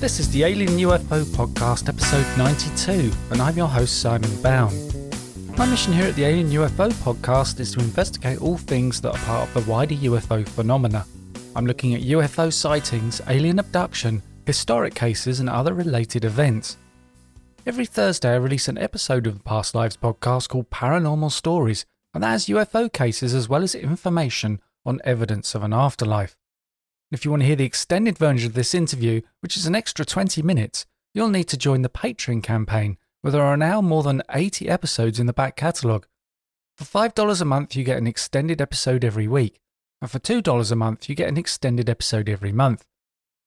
This is the Alien UFO Podcast, episode 92, and I'm your host, Simon Bown. My mission here at the Alien UFO Podcast is to investigate all things that are part of the wider UFO phenomena. I'm looking at UFO sightings, alien abduction, historic cases, and other related events. Every Thursday, I release an episode of the Past Lives podcast called Paranormal Stories, and that has UFO cases as well as information on evidence of an afterlife. If you want to hear the extended version of this interview, which is an extra 20 minutes, you'll need to join the Patreon campaign, where there are now more than 80 episodes in the back catalogue. For $5 a month, you get an extended episode every week, and for $2 a month, you get an extended episode every month.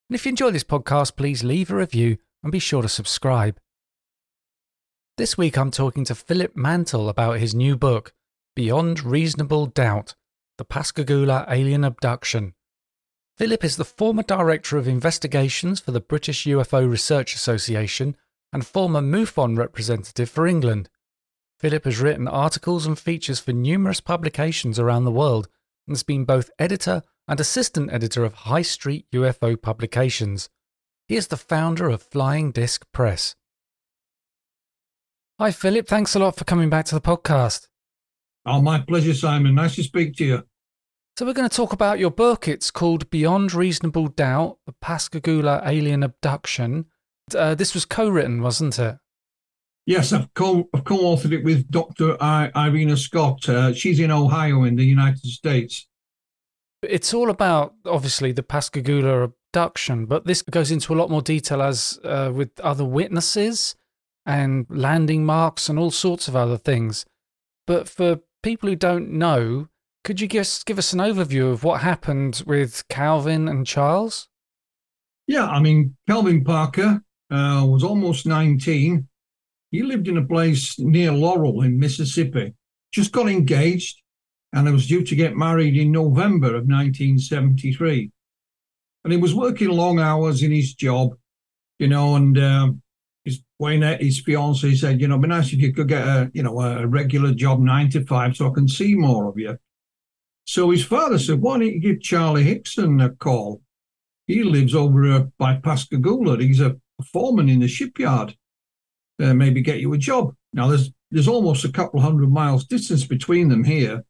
And if you enjoy this podcast, please leave a review and be sure to subscribe. This week, I'm talking to Philip Mantle about his new book, Beyond Reasonable Doubt The Pascagoula Alien Abduction. Philip is the former Director of Investigations for the British UFO Research Association and former MUFON representative for England. Philip has written articles and features for numerous publications around the world and has been both editor and assistant editor of High Street UFO publications. He is the founder of Flying Disc Press. Hi, Philip. Thanks a lot for coming back to the podcast. Oh, my pleasure, Simon. Nice to speak to you. So, we're going to talk about your book. It's called Beyond Reasonable Doubt The Pascagoula Alien Abduction. Uh, this was co written, wasn't it? Yes, I've co I've co-authored it with Dr. I- Irena Scott. Uh, she's in Ohio in the United States. It's all about obviously the Pascagoula abduction, but this goes into a lot more detail as uh, with other witnesses and landing marks and all sorts of other things. But for people who don't know, could you just give us an overview of what happened with Calvin and Charles? Yeah, I mean, Calvin Parker uh, was almost 19. He lived in a place near Laurel in Mississippi, just got engaged, and was due to get married in November of 1973. And he was working long hours in his job, you know, and um, his Wayne, his fiance, said, you know, it'd be nice if you could get a, you know, a regular job nine to five so I can see more of you. So his father said, why don't you give Charlie Hickson a call? He lives over uh, by Pascagoula. He's a foreman in the shipyard. Uh, maybe get you a job. Now there's there's almost a couple hundred miles distance between them here.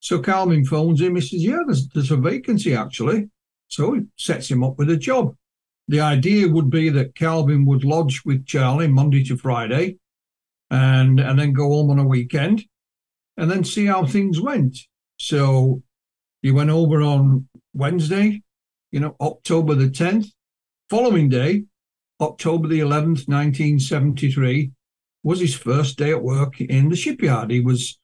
So Calvin phones him. He says, "Yeah, there's there's a vacancy actually." So he sets him up with a job. The idea would be that Calvin would lodge with Charlie Monday to Friday, and and then go home on a weekend, and then see how things went. So he went over on Wednesday, you know, October the 10th. Following day, October the 11th, 1973, was his first day at work in the shipyard. He was,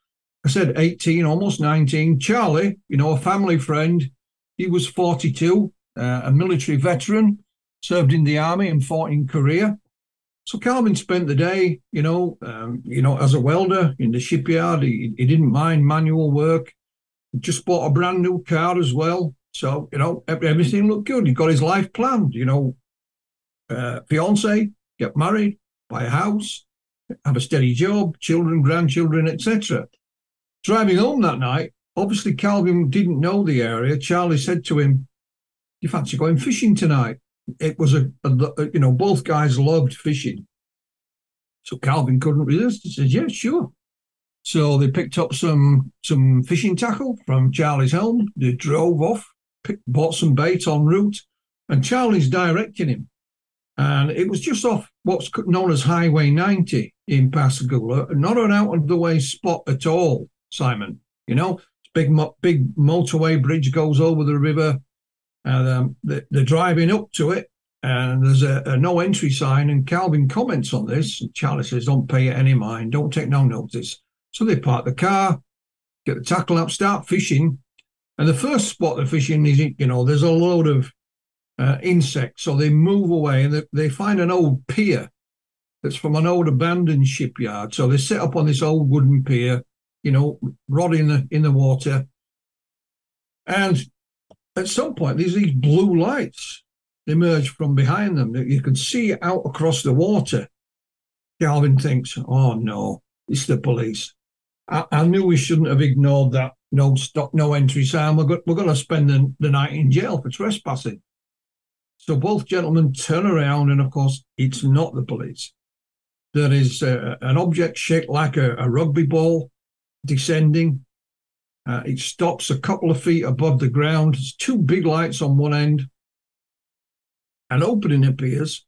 I said, 18, almost 19. Charlie, you know, a family friend, he was 42, uh, a military veteran, served in the army and fought in Korea. So Calvin spent the day, you know, um, you know, as a welder in the shipyard. He, he didn't mind manual work. Just bought a brand new car as well. So, you know, everything looked good. He got his life planned, you know, uh, fiance, get married, buy a house, have a steady job, children, grandchildren, etc. Driving home that night, obviously Calvin didn't know the area. Charlie said to him, "You fancy going fishing tonight?" It was a, a, a you know both guys loved fishing, so Calvin couldn't resist. He said, "Yeah, sure." So they picked up some some fishing tackle from Charlie's home. They drove off, picked, bought some bait en route, and Charlie's directing him. And it was just off what's known as Highway 90 in Pascagoula, not an out of the way spot at all, Simon. You know, big big motorway bridge goes over the river, and um, they're driving up to it. and there's a, a, no entry sign. And Calvin comments on this. And Charlie says, "Don't pay it any mind. Don't take no notice." So they park the car, get the tackle up, start fishing. And the first spot they're fishing is, you know, there's a load of uh, insects. So they move away and they, they find an old pier that's from an old abandoned shipyard. So they set up on this old wooden pier, you know, rod in the in the water. And at some point, there's these blue lights emerge from behind them that you can see out across the water. Calvin thinks, "Oh no, it's the police." I, I knew we shouldn't have ignored that no stop, no entry sign. We're, go, we're going to spend the, the night in jail for trespassing. So both gentlemen turn around, and of course, it's not the police. There is uh, an object shaped like a, a rugby ball descending. Uh, it stops a couple of feet above the ground. There's two big lights on one end. An opening appears,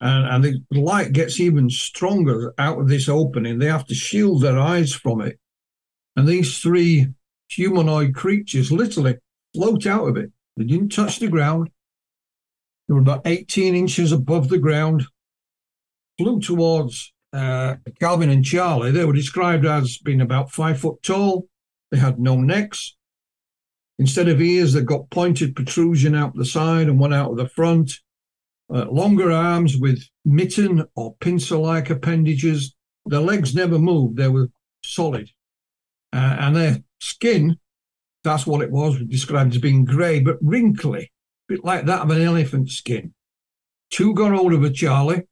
and, and the light gets even stronger out of this opening. They have to shield their eyes from it. And these three humanoid creatures literally float out of it. They didn't touch the ground. They were about 18 inches above the ground, flew towards uh, Calvin and Charlie. They were described as being about five foot tall. They had no necks. Instead of ears, they got pointed protrusion out the side and one out of the front. Uh, longer arms with mitten or pincer like appendages. Their legs never moved, they were solid. Uh, and their skin, that's what it was, described as being grey but wrinkly, a bit like that of an elephant skin. Two got hold of a Charlie.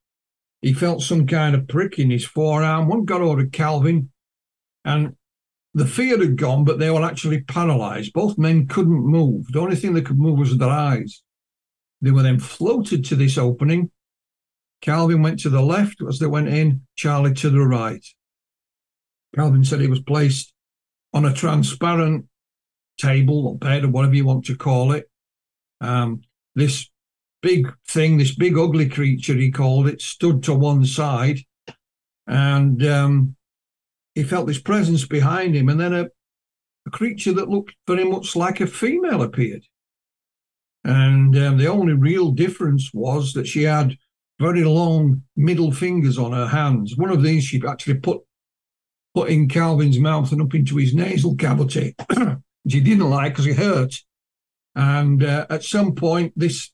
He felt some kind of prick in his forearm. One got hold of Calvin, and the fear had gone, but they were actually paralyzed. Both men couldn't move. The only thing they could move was their eyes. They were then floated to this opening. Calvin went to the left as they went in, Charlie to the right. Calvin said he was placed on a transparent table or bed or whatever you want to call it. Um, this big thing, this big ugly creature, he called it, stood to one side, and um, he felt this presence behind him. And then a, a, creature that looked very much like a female appeared. And um, the only real difference was that she had very long middle fingers on her hands. One of these she actually put put in Calvin's mouth and up into his nasal cavity, which he didn't like because it hurt. And uh, at some point, this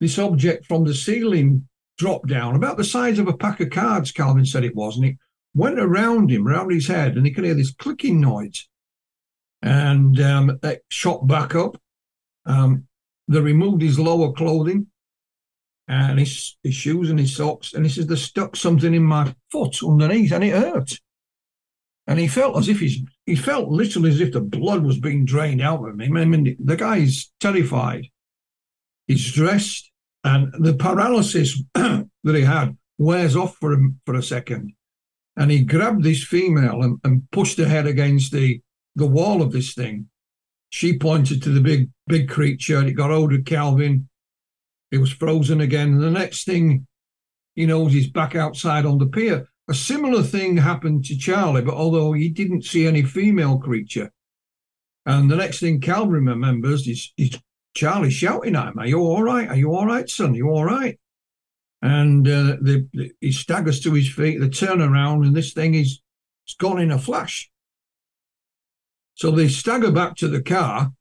this object from the ceiling dropped down about the size of a pack of cards. Calvin said it was, and it went around him, around his head, and he could hear this clicking noise. And um, it shot back up. Um, they removed his lower clothing and his, his shoes and his socks, and he says they stuck something in my foot underneath, and it hurt and he felt as if he's he felt literally as if the blood was being drained out of him. I mean, the guy's terrified. He's dressed, and the paralysis that he had wears off for him for a second. And he grabbed this female and, and pushed her head against the the wall of this thing. She pointed to the big big creature. And it got hold of Calvin. It was frozen again. And the next thing he knows, he's back outside on the pier. A similar thing happened to Charlie, but although he didn't see any female creature. And the next thing Calvin remembers is, is Charlie shouting at him, Are you all right? Are you all right, son? Are you all right? And uh, the, the, he staggers to his feet. They turn around, and this thing is it's gone in a flash. So they stagger back to the car.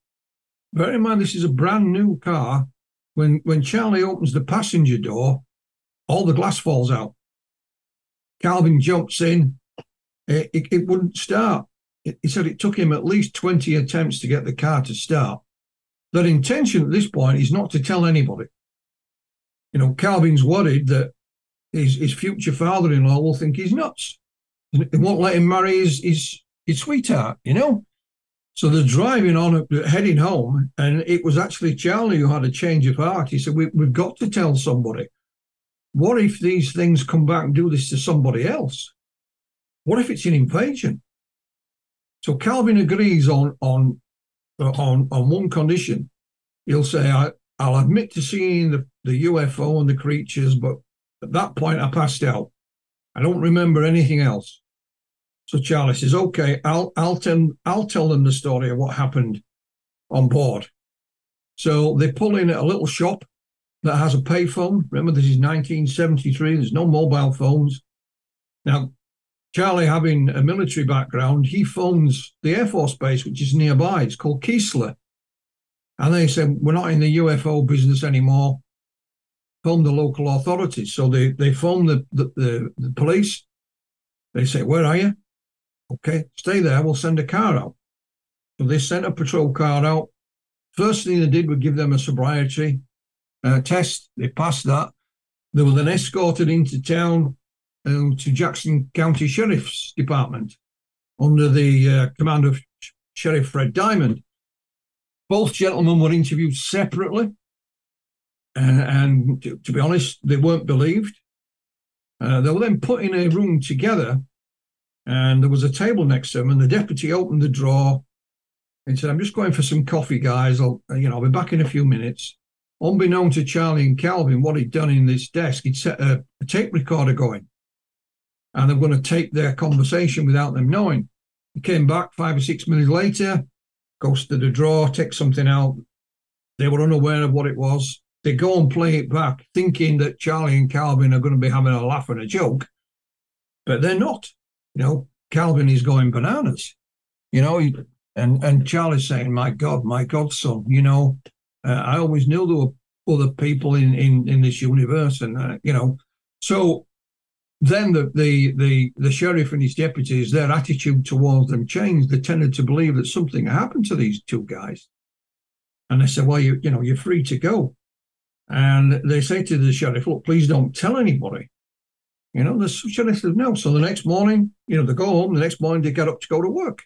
Bear in mind, this is a brand new car. When when Charlie opens the passenger door, all the glass falls out. Calvin jumps in. It, it, it wouldn't start. He said it took him at least 20 attempts to get the car to start. Their intention at this point is not to tell anybody. You know, Calvin's worried that his, his future father in law will think he's nuts. He won't let him marry his, his, his sweetheart, you know? So they're driving on, heading home, and it was actually Charlie who had a change of heart. He said, we, We've got to tell somebody what if these things come back and do this to somebody else? What if it's an invasion? So Calvin agrees on on on on one condition. He'll say, I, "I'll admit to seeing the, the UFO and the creatures, but at that point I passed out. I don't remember anything else." So Charlie says, "Okay, I'll I'll tell I'll tell them the story of what happened on board." So they pull in at a little shop that has a payphone. Remember, this is 1973. There's no mobile phones. Now, Charlie, having a military background, he phones the Air Force Base, which is nearby. It's called Keesler. And they said, We're not in the UFO business anymore. Phone the local authorities. So they, they phone the, the, the, the police. They say, Where are you? Okay, stay there. We'll send a car out. So they sent a patrol car out. First thing they did was give them a sobriety uh, test. They passed that. They were then escorted into town uh, to Jackson County Sheriff's Department under the uh, command of Sheriff Fred Diamond. Both gentlemen were interviewed separately, uh, and to, to, be honest, they weren't believed. Uh, they were then put in a room together, and there was a table next to him, and the deputy opened the drawer and said, "I'm just going for some coffee, guys. I'll, uh, you know, I'll be back in a few minutes." Unbeknown to Charlie and Calvin, what he'd done in this desk, he'd set a, a tape recorder going and they're going to tape their conversation without them knowing. He came back five or six minutes later, goes to the drawer, takes something out. They were unaware of what it was. They go and play it back, thinking that Charlie and Calvin are going to be having a laugh and a joke, but they're not. You know, Calvin is going bananas. You know, and and Charlie's saying, "My God, my godson, you know, uh, I always knew there were other people in in in this universe, and uh, you know, so then the, the the the sheriff and his deputies, their attitude towards them changed. They tended to believe that something happened to these two guys, and they said, "Well, you you know, you're free to go." And they say to the sheriff, "Look, please don't tell anybody." You know, the sheriff said no. So the next morning, you know, they go home. The next morning, they get up to go to work.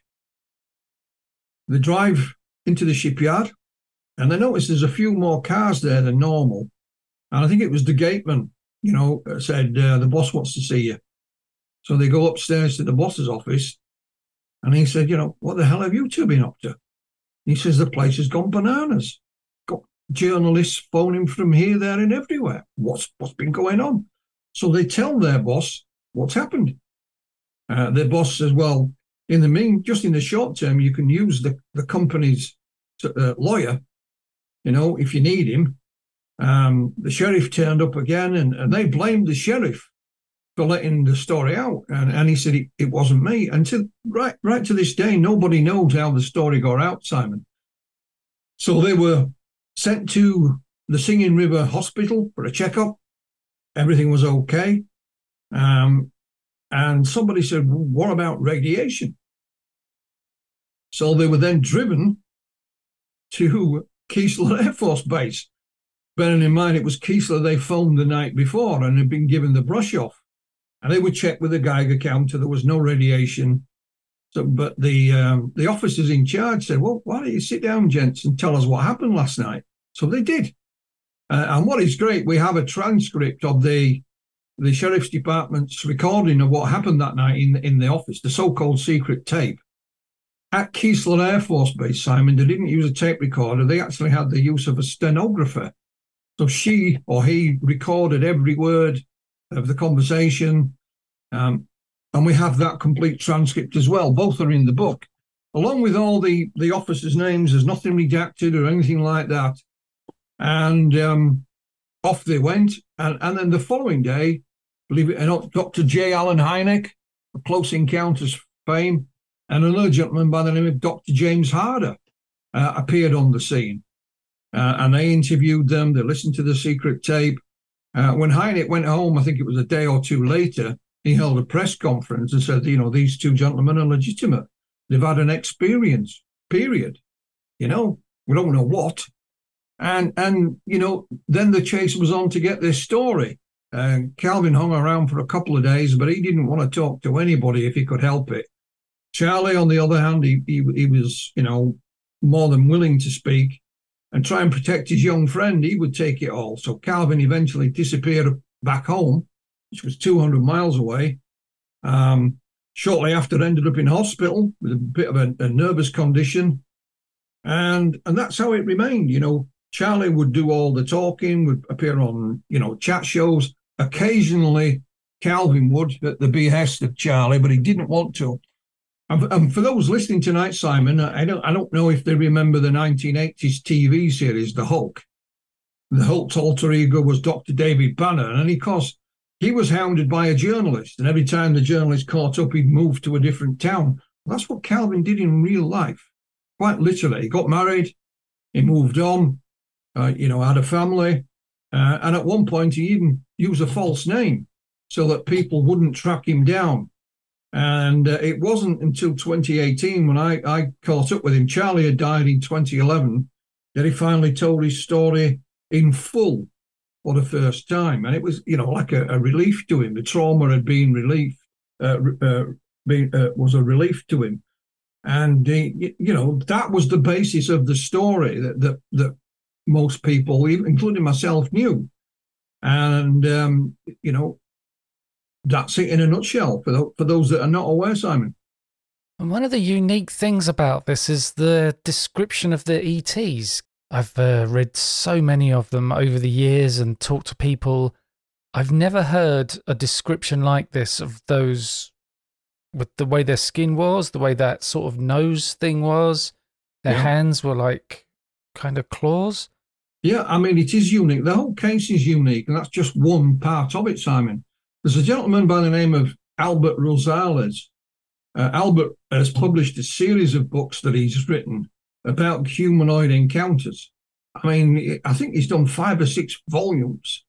They drive into the shipyard, and they notice there's a few more cars there than normal. And I think it was the gateman you know, said, uh, the boss wants to see you. So they go upstairs to the boss's office and he said, you know, what the hell have you two been up to? He says, the place has gone bananas. Got journalists phoning from here, there, and everywhere. What's what's been going on? So they tell their boss what's happened. Uh, their boss says, well, in the mean, just in the short term, you can use the, the company's uh, lawyer, you know, if you need him, um, the sheriff turned up again and, and, they blamed the sheriff for letting the story out. And, and he said it, it, wasn't me. And to, right, right to this day, nobody knows how the story got out, Simon. So they were sent to the Singing River Hospital for a checkup. Everything was okay. Um, and somebody said, What about radiation? So they were then driven to Keesler Air Force Base bearing in mind it was Keesler they phoned the night before and had been given the brush off. And they would check with the Geiger counter, there was no radiation. So, but the um, the officers in charge said, "Well, why don't you sit down, gents, and tell us what happened last night?" So they did. Uh, and what is great, we have a transcript of the the sheriff's department's recording of what happened that night in in the office, the so-called secret tape. At Keesler Air Force Base, Simon, they didn't use a tape recorder. They actually had the use of a stenographer so she or he recorded every word of the conversation. Um, and we have that complete transcript as well. Both are in the book, along with all the, the officers' names. There's nothing redacted or anything like that. And um, off they went. And, and then the following day, believe it or not, Dr. J. Allen Hynek, of Close Encounters fame, and another gentleman by the name of Dr. James Harder uh, appeared on the scene. Uh, and they interviewed them. They listened to the secret tape. Uh, when Hynek went home, I think it was a day or two later, he held a press conference and said, you know, these two gentlemen are legitimate. They've had an experience, period. You know, we don't know what. And, and you know, then the chase was on to get this story. Uh, Calvin hung around for a couple of days, but he didn't want to talk to anybody if he could help it. Charlie, on the other hand, he, he, he was, you know, more than willing to speak and try and protect his young friend, he would take it all. So Calvin eventually disappeared back home, which was 200 miles away. Um, shortly after, ended up in hospital with a bit of a, a nervous condition, and and that's how it remained. You know, Charlie would do all the talking, would appear on you know chat shows. Occasionally, Calvin would at the behest of Charlie, but he didn't want to. And for those listening tonight, Simon, I don't I don't know if they remember the 1980s TV series, The Hulk. the Hulk's alter ego was Dr. David Banner. And of course, he was hounded by a journalist. And every time the journalist caught up, he'd move to a different town. Well, that's what Calvin did in real life, quite literally. He got married, he moved on, uh, you know, had a family. Uh, and at one point, he even used a false name so that people wouldn't track him down. And uh, it wasn't until 2018 when I, I caught up with him. Charlie had died in 2011 that he finally told his story in full for the first time. And it was, you know, like a, a relief to him. The trauma had been relief, uh, uh, been, uh, was a relief to him. And, he, you know, that was the basis of the story that, that, that most people, including myself, knew. And, um, you know, that's it in a nutshell for, the, for those that are not aware, Simon. And one of the unique things about this is the description of the ETs. I've uh, read so many of them over the years and talked to people. I've never heard a description like this of those with the way their skin was, the way that sort of nose thing was. Their yeah. hands were like kind of claws. Yeah, I mean, it is unique. The whole case is unique, and that's just one part of it, Simon. There's a gentleman by the name of Albert Rosales. Uh, Albert has published a series of books that he's written about humanoid encounters. I mean, I think he's done five or six volumes.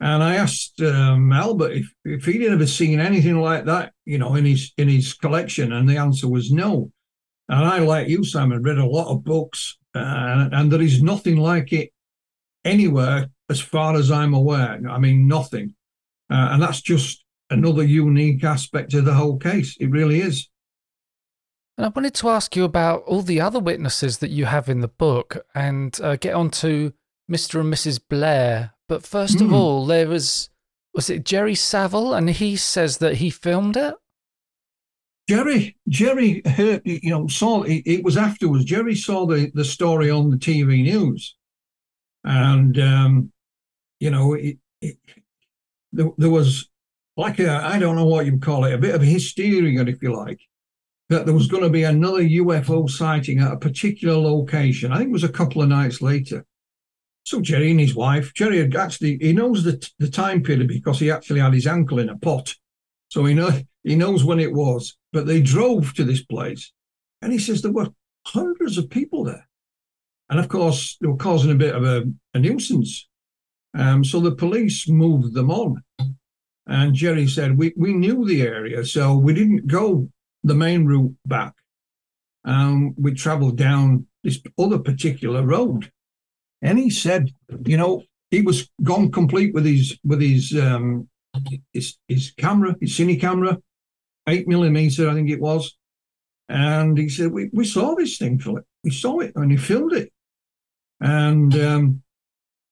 And I asked um, Albert if, if he'd ever seen anything like that, you know, in his in his collection, and the answer was no. And I, like you, Simon, read a lot of books, uh, and there is nothing like it anywhere as far as I'm aware. I mean, nothing. Uh, and that's just another unique aspect of the whole case. It really is. And I wanted to ask you about all the other witnesses that you have in the book and uh, get on to Mr. and Mrs. Blair. But first mm. of hmm. all, there was, was it Jerry Saville? And he says that he filmed it? Jerry, Jerry heard, you know, saw it, it was afterwards. Jerry saw the, the story on the TV news. And, um, you know, it, it, there, there was like a, I don't know what you call it, a bit of hysteria, if you like, that there was going to be another UFO sighting at a particular location. I think it was a couple of nights later. So Jerry and his wife, Jerry had actually, he knows the, the time period because he actually had his ankle in a pot. So he, know, he knows when it was. But they drove to this place and he says there were hundreds of people there. And of course, they were causing a bit of a, a nuisance. Um, so the police moved them on. And Jerry said, we, we knew the area, so we didn't go the main route back. Um, we traveled down this other particular road. And he said, you know, he was gone complete with his with his um his, his camera, his cine camera, eight millimeter, I think it was. And he said, We we saw this thing, Philip. We saw it and he filmed it. And um,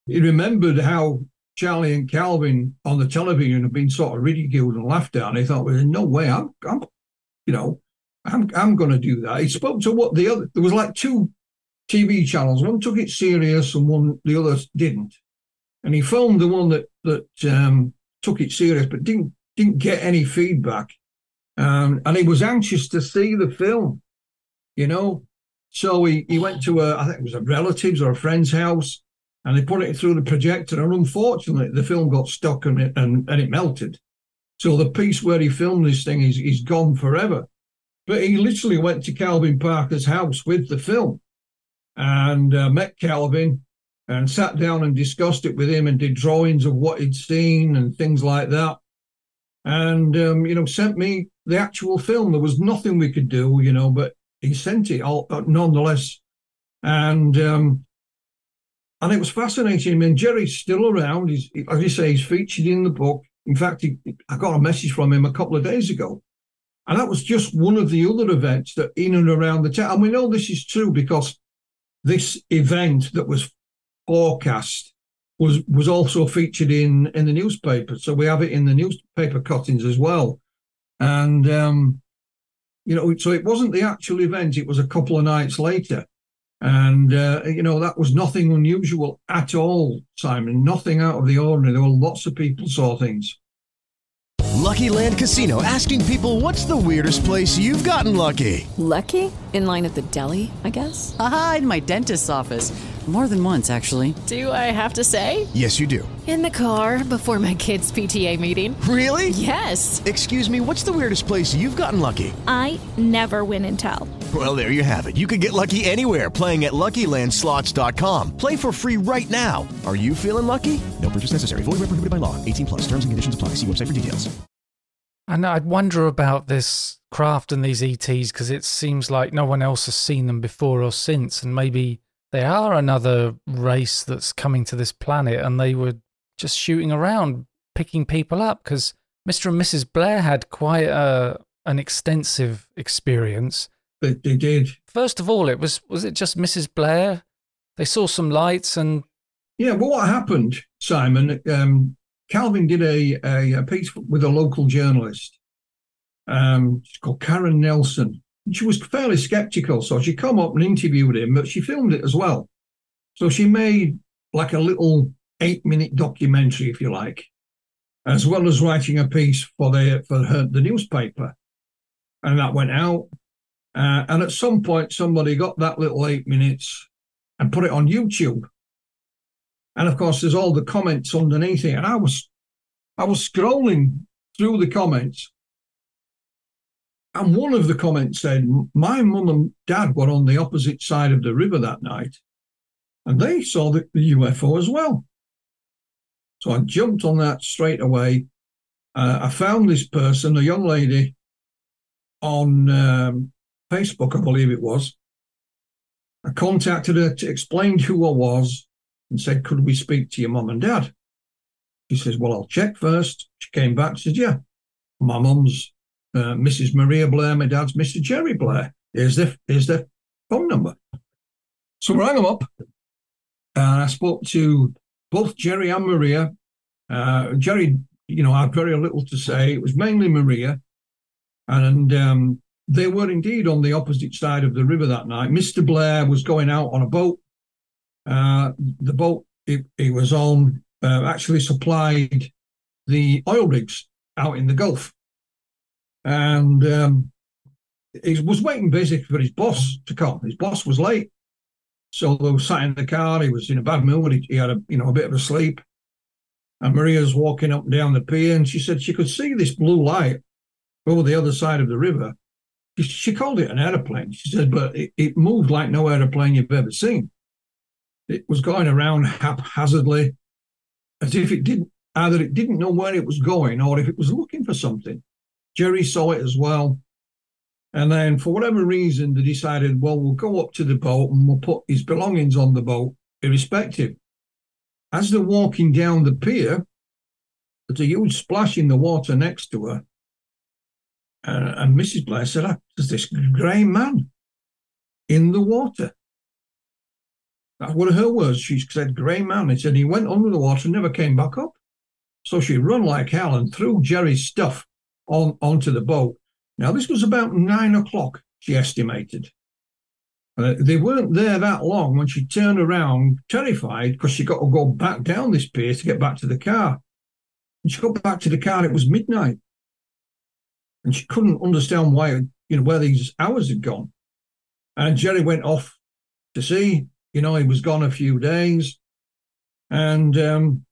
he remembered how Charlie and Calvin on the television had been sort of ridiculed and laughed at. And he thought, well, there's no way I'm, I'm you know, I'm, I'm going to do that. He spoke to what the other, there was like two TV channels. One took it serious and one, the other didn't. And he filmed the one that, that um, took it serious, but didn't, didn't get any feedback. Um, and he was anxious to see the film, you know. So he, he went to a, I think it was a relative's or a friend's house and they put it through the projector. And unfortunately, the film got stuck and it, and, and it melted. So the piece where he filmed this thing is, is gone forever. But he literally went to Calvin Parker's house with the film and uh, met Calvin and sat down and discussed it with him and did drawings of what he'd seen and things like that. And, um, you know, sent me the actual film. There was nothing we could do, you know, but he sent it all, uh, nonetheless. And um, and it was fascinating. I mean, Jerry's still around. He's, as you say, he's featured in the book. In fact, he, I got a message from him a couple of days ago. And that was just one of the other events that in and around the town. And we know this is true because this event that was forecast was was also featured in in the newspaper. So we have it in the newspaper cuttings as well. And um, you know, so it wasn't the actual event; it was a couple of nights later. And, uh, you know, that was nothing unusual at all, Simon, nothing out of the ordinary. There were lots of people saw things. Lucky Land Casino asking people what's the weirdest place you've gotten lucky? Lucky? In line at the deli, I guess? Aha, in my dentist's office. More than once, actually. Do I have to say? Yes, you do. In the car before my kids' PTA meeting. Really? Yes. Excuse me, what's the weirdest place you've gotten lucky? I never win and tell. Well, there you have it. You can get lucky anywhere playing at LuckyLandSlots.com. Play for free right now. Are you feeling lucky? No purchase necessary. Void where prohibited by law. 18 plus. Terms and conditions apply. See website for details. And I'd wonder about this craft and these ETs because it seems like no one else has seen them before or since, and maybe they are another race that's coming to this planet, and they were just shooting around, picking people up. Because Mr. and Mrs. Blair had quite a an extensive experience. They, they did. First of all, it was was it just Mrs. Blair? They saw some lights and Yeah, but what happened, Simon? Um, Calvin did a, a, a piece with a local journalist. Um, she's called Karen Nelson. She was fairly skeptical, so she come up and interviewed him, but she filmed it as well. So she made like a little eight-minute documentary, if you like, as well as writing a piece for the for her the newspaper, and that went out. Uh, and at some point, somebody got that little eight minutes and put it on YouTube. And of course, there's all the comments underneath it. And I was, I was scrolling through the comments, and one of the comments said, "My mum and dad were on the opposite side of the river that night, and they saw the, the UFO as well." So I jumped on that straight away. Uh, I found this person, a young lady, on um, Facebook, I believe it was. I contacted her to explain who I was and said, Could we speak to your mum and dad? She says, Well, I'll check first. She came back, said, Yeah, my mum's uh, Mrs. Maria Blair, my dad's Mr. Jerry Blair. Here's their, here's their phone number. So rang them up and I spoke to both Jerry and Maria. Uh, Jerry, you know, had very little to say. It was mainly Maria. And um, they were indeed on the opposite side of the river that night. Mr. Blair was going out on a boat. Uh, the boat he, he was on uh, actually supplied the oil rigs out in the Gulf. And um, he was waiting basically for his boss to come. His boss was late. So they were sat in the car. He was in a bad mood. He, he had a you know a bit of a sleep. And Maria's walking up and down the pier, and she said she could see this blue light over the other side of the river. She, she called it an aeroplane. She said, but it, it moved like no aeroplane you've ever seen. It was going around haphazardly, as if it didn't either it didn't know where it was going or if it was looking for something. Jerry saw it as well. And then, for whatever reason, they decided, well, we'll go up to the boat and we'll put his belongings on the boat, irrespective. As they're walking down the pier, there's a huge splash in the water next to her. Uh, and Mrs. Blair said, oh, There's this grey man in the water. That's one of her words. She said, Grey man. He said he went under the water and never came back up. So she run like hell and threw Jerry's stuff on onto the boat. Now, this was about nine o'clock, she estimated. Uh, they weren't there that long when she turned around, terrified, because she got to go back down this pier to get back to the car. And she got back to the car, it was midnight. And she couldn't understand why, you know, where these hours had gone. And Jerry went off to see, you know, he was gone a few days. And um,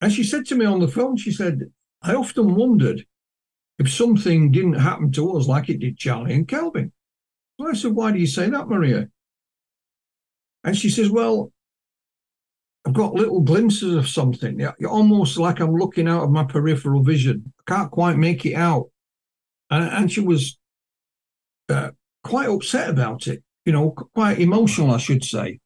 and she said to me on the phone, she said, I often wondered if something didn't happen to us like it did Charlie and Calvin. I said, Why do you say that, Maria? And she says, Well, I've got little glimpses of something. You're Almost like I'm looking out of my peripheral vision. I can't quite make it out. And, and she was uh, quite upset about it, you know, quite emotional, I should say.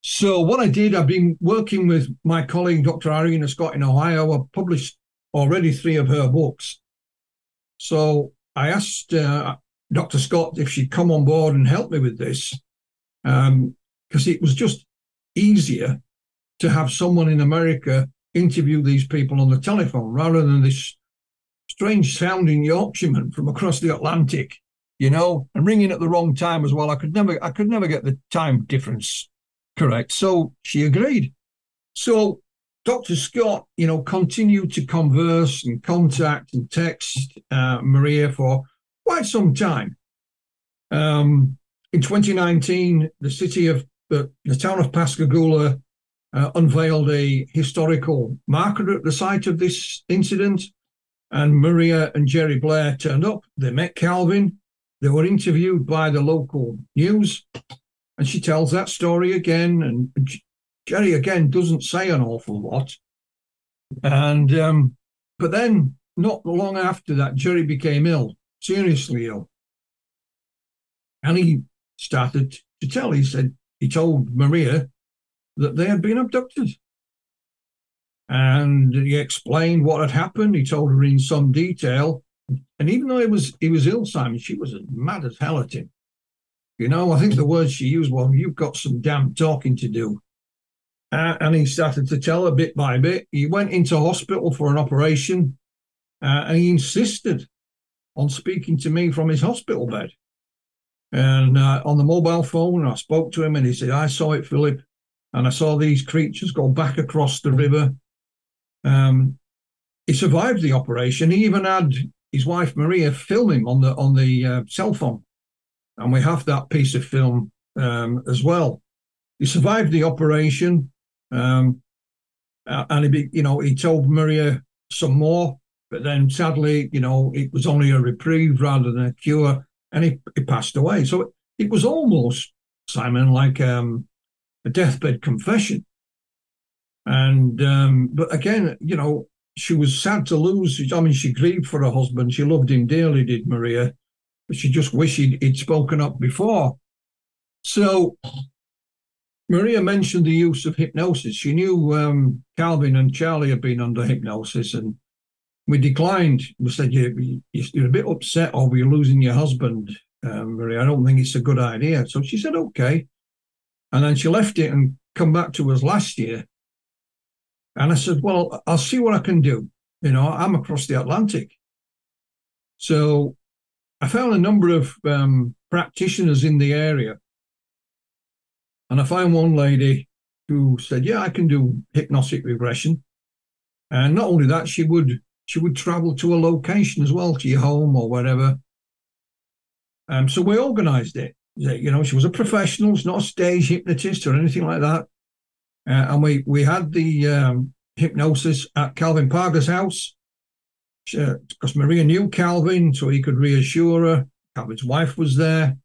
So what I did, I've been working with my colleague, Dr. Irena Scott in Ohio. I've published already three of her books. So I asked uh, Dr. Scott if she'd come on board and help me with this, because um, it was just easier to have someone in America interview these people on the telephone rather than this strange sounding Yorkshireman from across the Atlantic, you know, and ringing at the wrong time as well. I could never, I could never get the time difference correct. So she agreed. So Dr. Scott, you know, continued to converse and contact and text uh, Maria for quite some time. Um, in 2019, the city of the, town of Pascagoula uh, unveiled a historical marker at the site of this incident, and Maria and Jerry Blair turned up. They met Calvin. They were interviewed by the local news, and she tells that story again. And Jerry again doesn't say an awful lot. And um, but then not long after that, Jerry became ill, seriously ill. And he started to tell. He said he told Maria that they had been abducted. And he explained what had happened. He told her in some detail. And even though he was he was ill, Simon, she was as mad as hell at him. You know, I think the words she used were, "You've got some damn talking to do." Uh, and he started to tell her bit by bit. He went into hospital for an operation, uh, and he insisted on speaking to me from his hospital bed. And uh, on the mobile phone, I spoke to him, and he said, "I saw it, Philip, and I saw these creatures go back across the river." Um, he survived the operation. He even had his wife Maria film him on the on the uh, cell phone, and we have that piece of film um, as well. He survived the operation. Um, and he, you know, he told Maria some more, but then sadly, you know, it was only a reprieve rather than a cure, and he, he passed away. So it was almost Simon like um, a deathbed confession. And um, but again, you know, she was sad to lose. I mean, she grieved for her husband. She loved him dearly, did Maria, but she just wished he'd, he'd spoken up before. So Maria mentioned the use of hypnosis. She knew um, Calvin and Charlie had been under hypnosis, and we declined. We said, you, are a bit upset over you losing your husband, um, Maria. I don't think it's a good idea. So she said, okay. And then she left it and come back to us last year. And I said, well, I'll see what I can do. You know, I'm across the Atlantic. So I found a number of um, practitioners in the area and I found one lady who said, "Yeah, I can do hypnotic regression." And not only that, she would she would travel to a location as well, to your home or wherever. Um, so we organised it. You know, she was a professional, she's not a stage hypnotist or anything like that. Uh, and we we had the um, hypnosis at Calvin Parker's house because uh, Maria knew Calvin, so he could reassure her. Calvin's wife was there,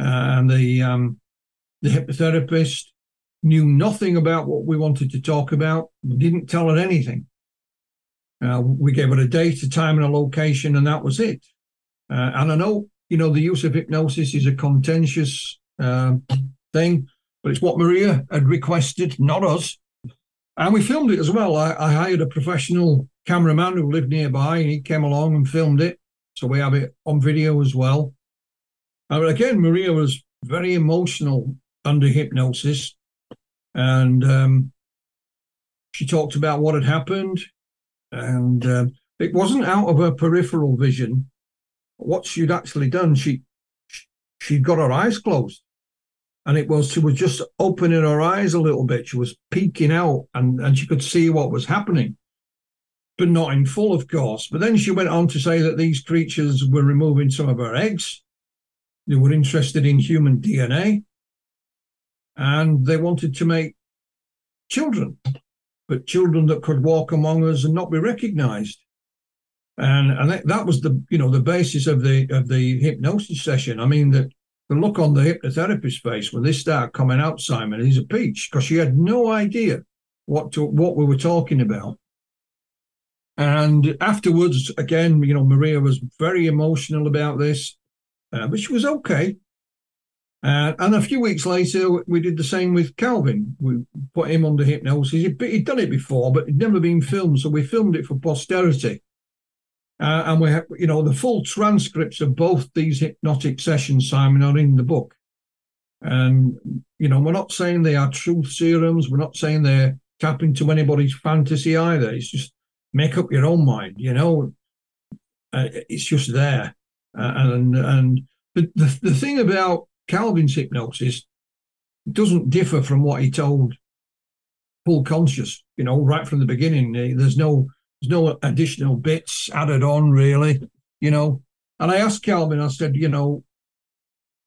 uh, and the um, the hypnotherapist knew nothing about what we wanted to talk about, we didn't tell her anything. Uh, we gave her a date, a time, and a location, and that was it. Uh, and I know, you know, the use of hypnosis is a contentious uh, thing, but it's what Maria had requested, not us. And we filmed it as well. I, I hired a professional cameraman who lived nearby, and he came along and filmed it. So we have it on video as well. And again, Maria was very emotional under hypnosis. And um, she talked about what had happened. And uh, it wasn't out of her peripheral vision. What she'd actually done, she she'd got her eyes closed. And it was she was just opening her eyes a little bit. She was peeking out and, and she could see what was happening, but not in full, of course. But then she went on to say that these creatures were removing some of her eggs. They were interested in human DNA and they wanted to make children, but children that could walk among us and not be recognized. And and that, was the you know the basis of the of the hypnosis session. I mean that the look on the hypnotherapist's face when they start coming out, Simon, is a peach because she had no idea what to, what we were talking about. And afterwards, again, you know, Maria was very emotional about this, uh, but she was okay. Uh, and a few weeks later, we did the same with Calvin. We put him under hypnosis. He'd, he'd done it before, but it'd never been filmed, so we filmed it for posterity. Uh, and we have, you know, the full transcripts of both these hypnotic sessions, Simon, are in the book. And, you know, we're not saying they are truth serums. We're not saying they're tapping to anybody's fantasy either. It's just make up your own mind, you know. Uh, it's just there. Uh, and and the, the, the thing about Calvin's hypnosis doesn't differ from what he told full conscious, you know, right from the beginning. Eh, there's no there's no additional bits added on really, you know. And I asked Calvin, I said, you know,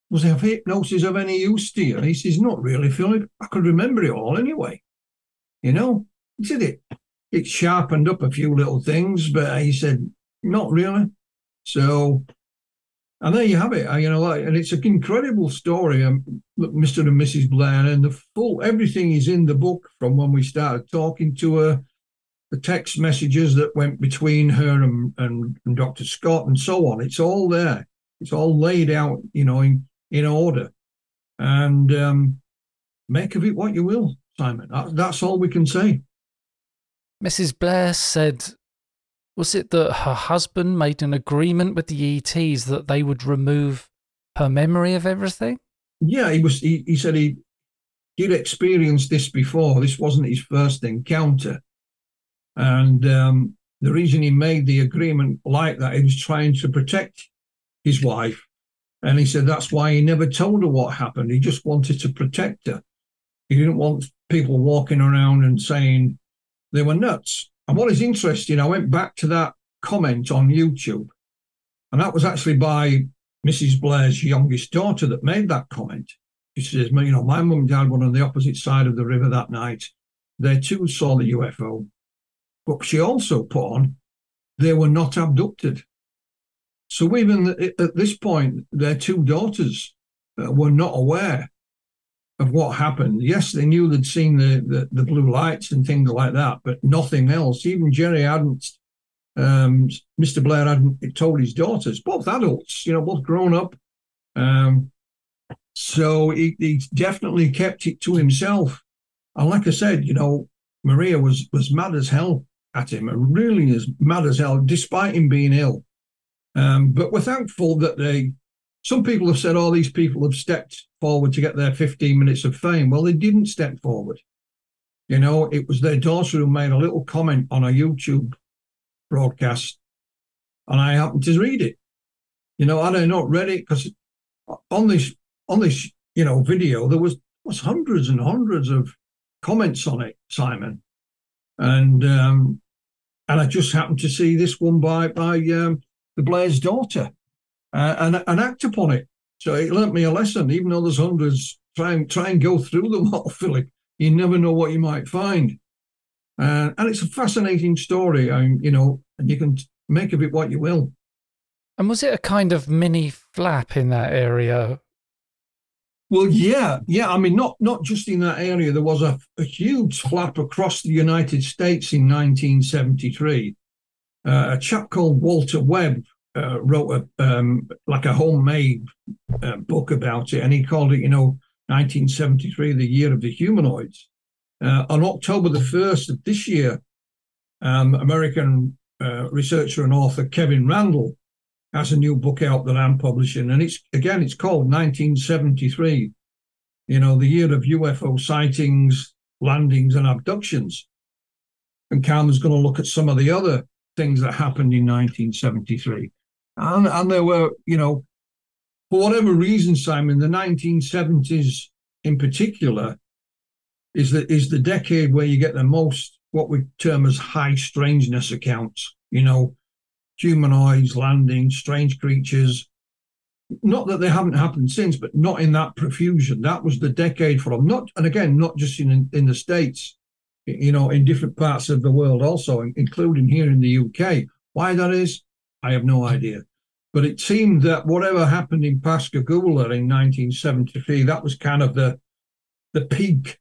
was hypnosis of any use to you? And he says, not really, Philip. I could remember it all anyway. You know, he said it. It sharpened up a few little things, but he said, not really. So, and there you have it. You know, and it's an incredible story, um, Mr. and Mrs. Blair, and the full everything is in the book from when we started talking to her, the text messages that went between her and, and, and Dr. Scott, and so on. It's all there. It's all laid out, you know, in in order. And um, make of it what you will, Simon. That's all we can say. Mrs. Blair said, was it that her husband made an agreement with the ETs that they would remove her memory of everything? Yeah, he was. He, he said he he'd experienced this before. This wasn't his first encounter, and um, the reason he made the agreement like that, he was trying to protect his wife and he said that's why he never told her what happened. He just wanted to protect her. He didn't want people walking around and saying they were nuts. And what is interesting, I went back to that comment on YouTube, and that was actually by Mrs. Blair's youngest daughter that made that comment. She says, you know, my mum and dad were on the opposite side of the river that night. They too saw the UFO. But she also put on, they were not abducted. So even at this point, their two daughters uh, were not aware of what happened. Yes, they knew they'd seen the, the, the blue lights and things like that, but nothing else. Even Jerry hadn't, um, Mr. Blair hadn't told his daughters, both adults, you know, both grown up. Um, so he, he definitely kept it to himself. And like I said, you know, Maria was was mad as hell at him, really as mad as hell, despite him being ill. Um, but we're thankful that they, some people have said, oh, these people have stepped forward to get their 15 minutes of fame. Well, they didn't step forward. You know, it was their daughter who made a little comment on a YouTube broadcast, and I happened to read it. You know, had I not read it, because on this on this you know video there was was hundreds and hundreds of comments on it, Simon, and um, and I just happened to see this one by by um, the Blair's daughter uh, and, and act upon it. So it learnt me a lesson, even though there's hundreds, try and, try and go through them all, Philip. You never know what you might find. Uh, and it's a fascinating story, um, you know, and you can make of it what you will. And was it a kind of mini flap in that area? Well, yeah, yeah. I mean, not not just in that area. There was a, a huge flap across the United States in 1973 uh, a chap called Walter Webb uh, wrote a um, like a homemade uh, book about it, and he called it, you know, 1973, the year of the humanoids. Uh, on October the first of this year, um, American uh, researcher and author Kevin Randle has a new book out that I'm publishing, and it's again, it's called 1973. You know, the year of UFO sightings, landings, and abductions. And Calvin's going to look at some of the other things that happened in 1973. And, and there were, you know, for whatever reason, Simon, the 1970s in particular is the, is the decade where you get the most what we term as high strangeness accounts, you know, humanoids landing, strange creatures. Not that they haven't happened since, but not in that profusion. That was the decade for them. Not, and again, not just in in the states, you know, in different parts of the world also, including here in the UK. Why that is, I have no idea. But it seemed that whatever happened in Pascagoula in 1973, that was kind of the the peak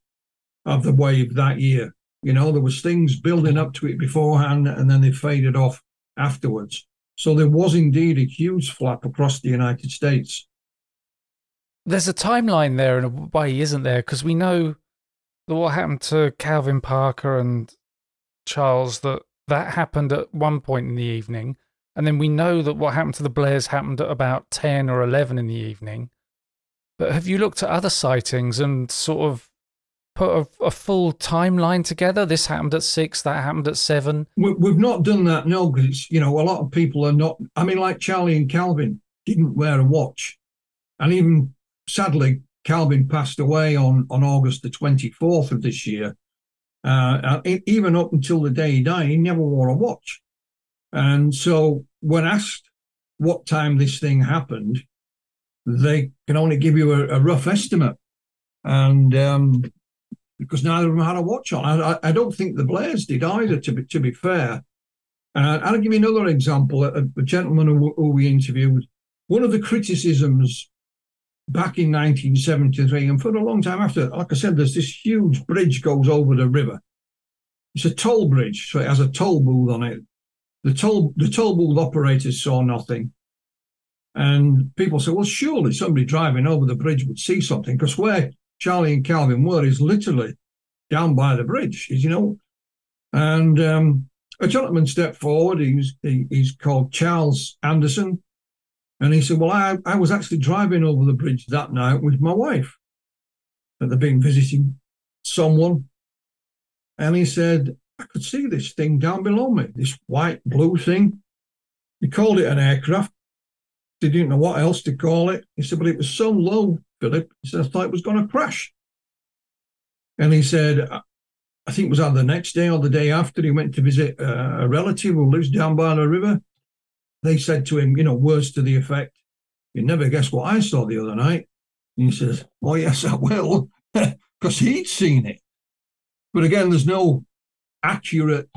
of the wave that year. You know, there was things building up to it beforehand, and then they faded off afterwards. So there was indeed a huge flap across the United States. There's a timeline there in a way, isn't there? Because we know that what happened to Calvin Parker and Charles that that happened at one point in the evening, and then we know that what happened to the Blairs happened at about ten or eleven in the evening. But have you looked at other sightings and sort of put a, a full timeline together? This happened at six, that happened at seven. We, we've not done that, no, because you know a lot of people are not. I mean, like Charlie and Calvin didn't wear a watch, and even sadly, Calvin passed away on, on August the 24th of this year. Uh, even up until the day he died, he never wore a watch. And so, when asked what time this thing happened, they can only give you a, a rough estimate. And um, because neither of them had a watch on, I, I, don't think the Blairs did either. To be to be fair, uh, I'll give you another example. A, a gentleman who, who we interviewed, one of the criticisms back in 1973 and for a long time after, like I said, there's this huge bridge goes over the river. It's a toll bridge, so it has a toll booth on it. The toll the toll booth operators saw nothing. And people say, well, surely somebody driving over the bridge would see something because where Charlie and Calvin were is literally down by the bridge, is you know. And um, a gentleman stepped forward. He's he, he's called Charles Anderson, and he said, "Well, I, I was actually driving over the bridge that night with my wife. That they've been visiting someone, and he said I could see this thing down below me, this white blue thing. He called it an aircraft. They didn't know what else to call it. He said, but it was so low, Philip. He said, I thought it was going to crash. And he said, I think it was either the next day or the day after he went to visit a relative who lives down by the river. They said to him, you know, words to the effect, you never guess what I saw the other night. And he says, Oh, yes, I will, because he'd seen it. But again, there's no accurate,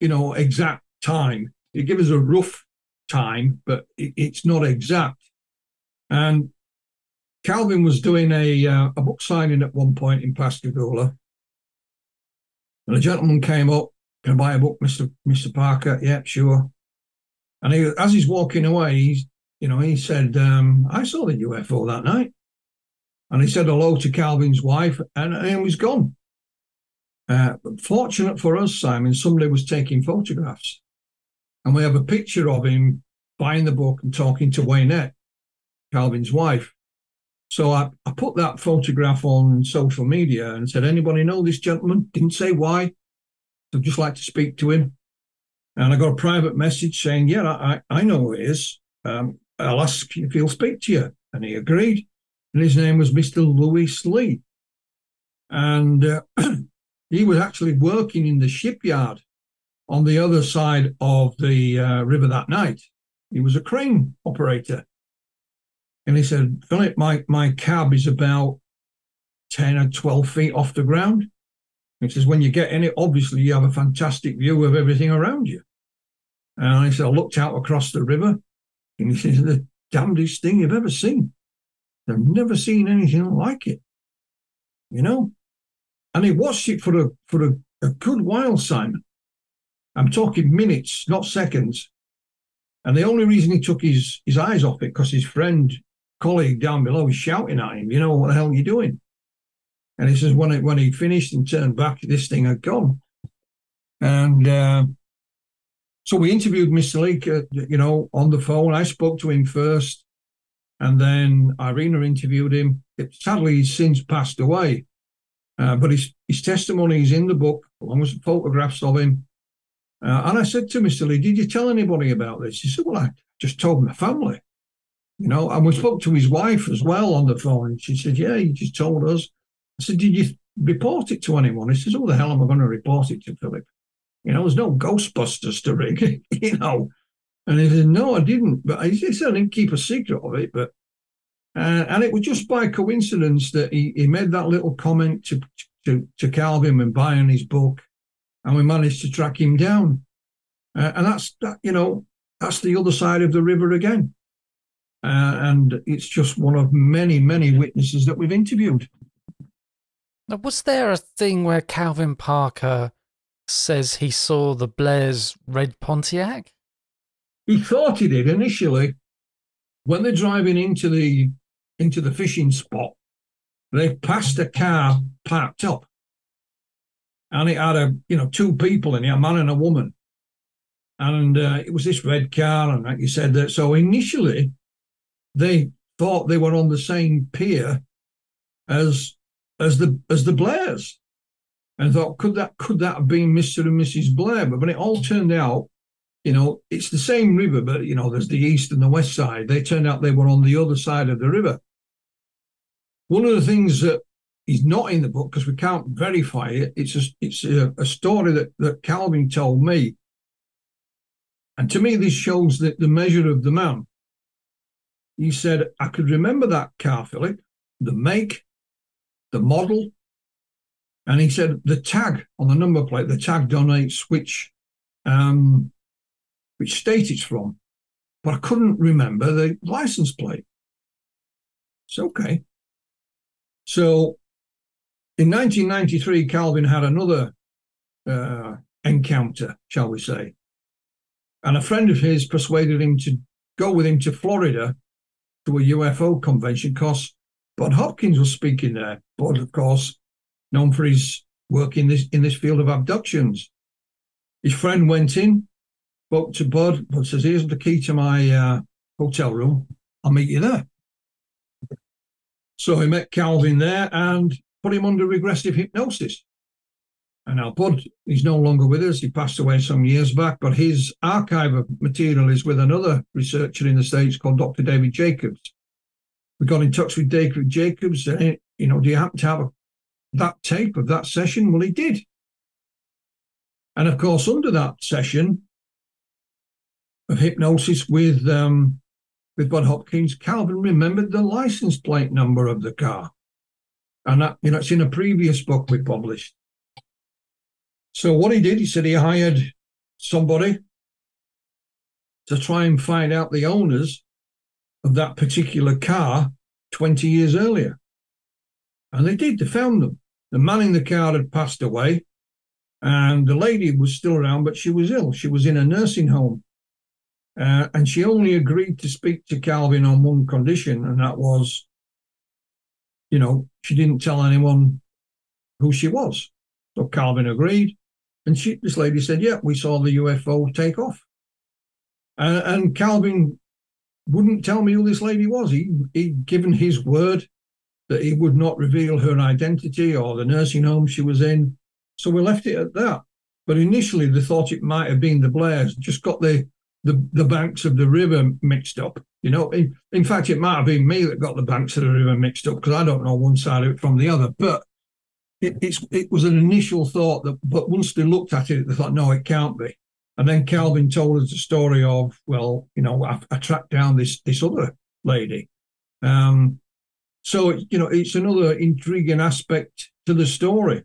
you know, exact time. It gives us a rough time, but it, it's not exact. And Calvin was doing a uh, a book signing at one point in Pascagoula, and a gentleman came up, "Can I buy a book, Mister Mister Parker?" Yeah, sure. And he, as he's walking away, he's you know he said, um, "I saw the UFO that night," and he said hello to Calvin's wife, and, and he was gone. Uh, fortunate for us, Simon, somebody was taking photographs. And we have a picture of him buying the book and talking to Waynette, Calvin's wife. So I, I put that photograph on social media and said, anybody know this gentleman? Didn't say why. I'd just like to speak to him. And I got a private message saying, yeah, I, I know who it is. Um, I'll ask if he'll speak to you. And he agreed. And his name was Mr. Louis Lee. And uh, he was actually working in the shipyard on the other side of the uh, river that night. He was a crane operator. And he said, Philip, my, my cab is about 10 or 12 feet off the ground. He says, when you get in it, obviously you have a fantastic view of everything around you. And he said, I looked out across the river and he says, the damnedest thing you've ever seen. I've never seen anything like it. You know? And he watched it for a for a, a good while, Simon. I'm talking minutes, not seconds. And the only reason he took his, his eyes off it because his friend, colleague down below was shouting at him, you know, what the hell are you doing? And he says when it, when he finished and turned back, this thing had gone. And uh, so we interviewed Mr. Leake, uh, you know, on the phone. I spoke to him first, and then Irena interviewed him. It, sadly, he's since passed away. Uh, but his, his testimony is in the book, along with photographs of him. Uh, and I said to Mr. Lee, Did you tell anybody about this? He said, Well, I just told my family. You know, and we spoke to his wife as well on the phone. She said, Yeah, he just told us. I said, Did you report it to anyone? He says, Oh, the hell am I going to report it to, Philip? You know, there's no Ghostbusters to ring, you know. And he said, No, I didn't. But he said, I didn't keep a secret of it. But uh, and it was just by coincidence that he, he made that little comment to, to, to Calvin when buying his book, and we managed to track him down. Uh, and that's that, you know, that's the other side of the river again. Uh, and it's just one of many, many witnesses that we've interviewed. Now, was there a thing where Calvin Parker says he saw the Blair's red Pontiac? He thought he did initially. When they're driving into the into the fishing spot, they passed a car parked up. And it had a, you know, two people in it, a man and a woman. And uh, it was this red car. And like you said, that so initially they thought they were on the same pier as as the as the Blairs. And thought, could that could that have been Mr. and Mrs. Blair? But when it all turned out, you know, it's the same river, but you know, there's the east and the west side. They turned out they were on the other side of the river one of the things that is not in the book because we can't verify it. It's a, it's a, a story that, that Calvin told me. And to me, this shows that the measure of the man. He said, I could remember that car, Philip, the make, the model. And he said the tag on the number plate, the tag donates which um, which state it's from. But I couldn't remember the license plate. It's okay. So in 1993, Calvin had another uh, encounter, shall we say. And a friend of his persuaded him to go with him to Florida to a UFO convention because Bud Hopkins was speaking there. Bud, of course, known for his work in this in this field of abductions. His friend went in, spoke to Bud. Bud says, "Here's the key to my uh, hotel room. I'll meet you there." So he met Calvin there and put him under regressive hypnosis. And Bud, he's no longer with us. He passed away some years back, but his archive of material is with another researcher in the States called Dr. David Jacobs. We got in touch with David Jacobs. And, you know, do you happen to have that tape of that session? Well, he did. And of course, under that session of hypnosis with um, with Bud Hopkins, Calvin remembered the license plate number of the car. And that, you know, it's in a previous book we published. So what he did, he said he hired somebody to try and find out the owners of that particular car 20 years earlier. And they did, they found them. The man in the car had passed away, and the lady was still around, but she was ill. She was in a nursing home. Uh, and she only agreed to speak to Calvin on one condition, and that was, you know, she didn't tell anyone who she was. So Calvin agreed, and she, this lady said, "Yeah, we saw the UFO take off." Uh, and Calvin wouldn't tell me who this lady was. He he'd given his word that he would not reveal her identity or the nursing home she was in. So we left it at that. But initially, they thought it might have been the Blairs. Just got the the, the banks of the river mixed up. You know, in, in fact, it might have been me that got the banks of the river mixed up because I don't know one side of it from the other. But it, it's it was an initial thought that, but once they looked at it, they thought, no, it can't be. And then Calvin told us the story of, well, you know, I, I tracked down this this other lady. Um, so you know, it's another intriguing aspect to the story.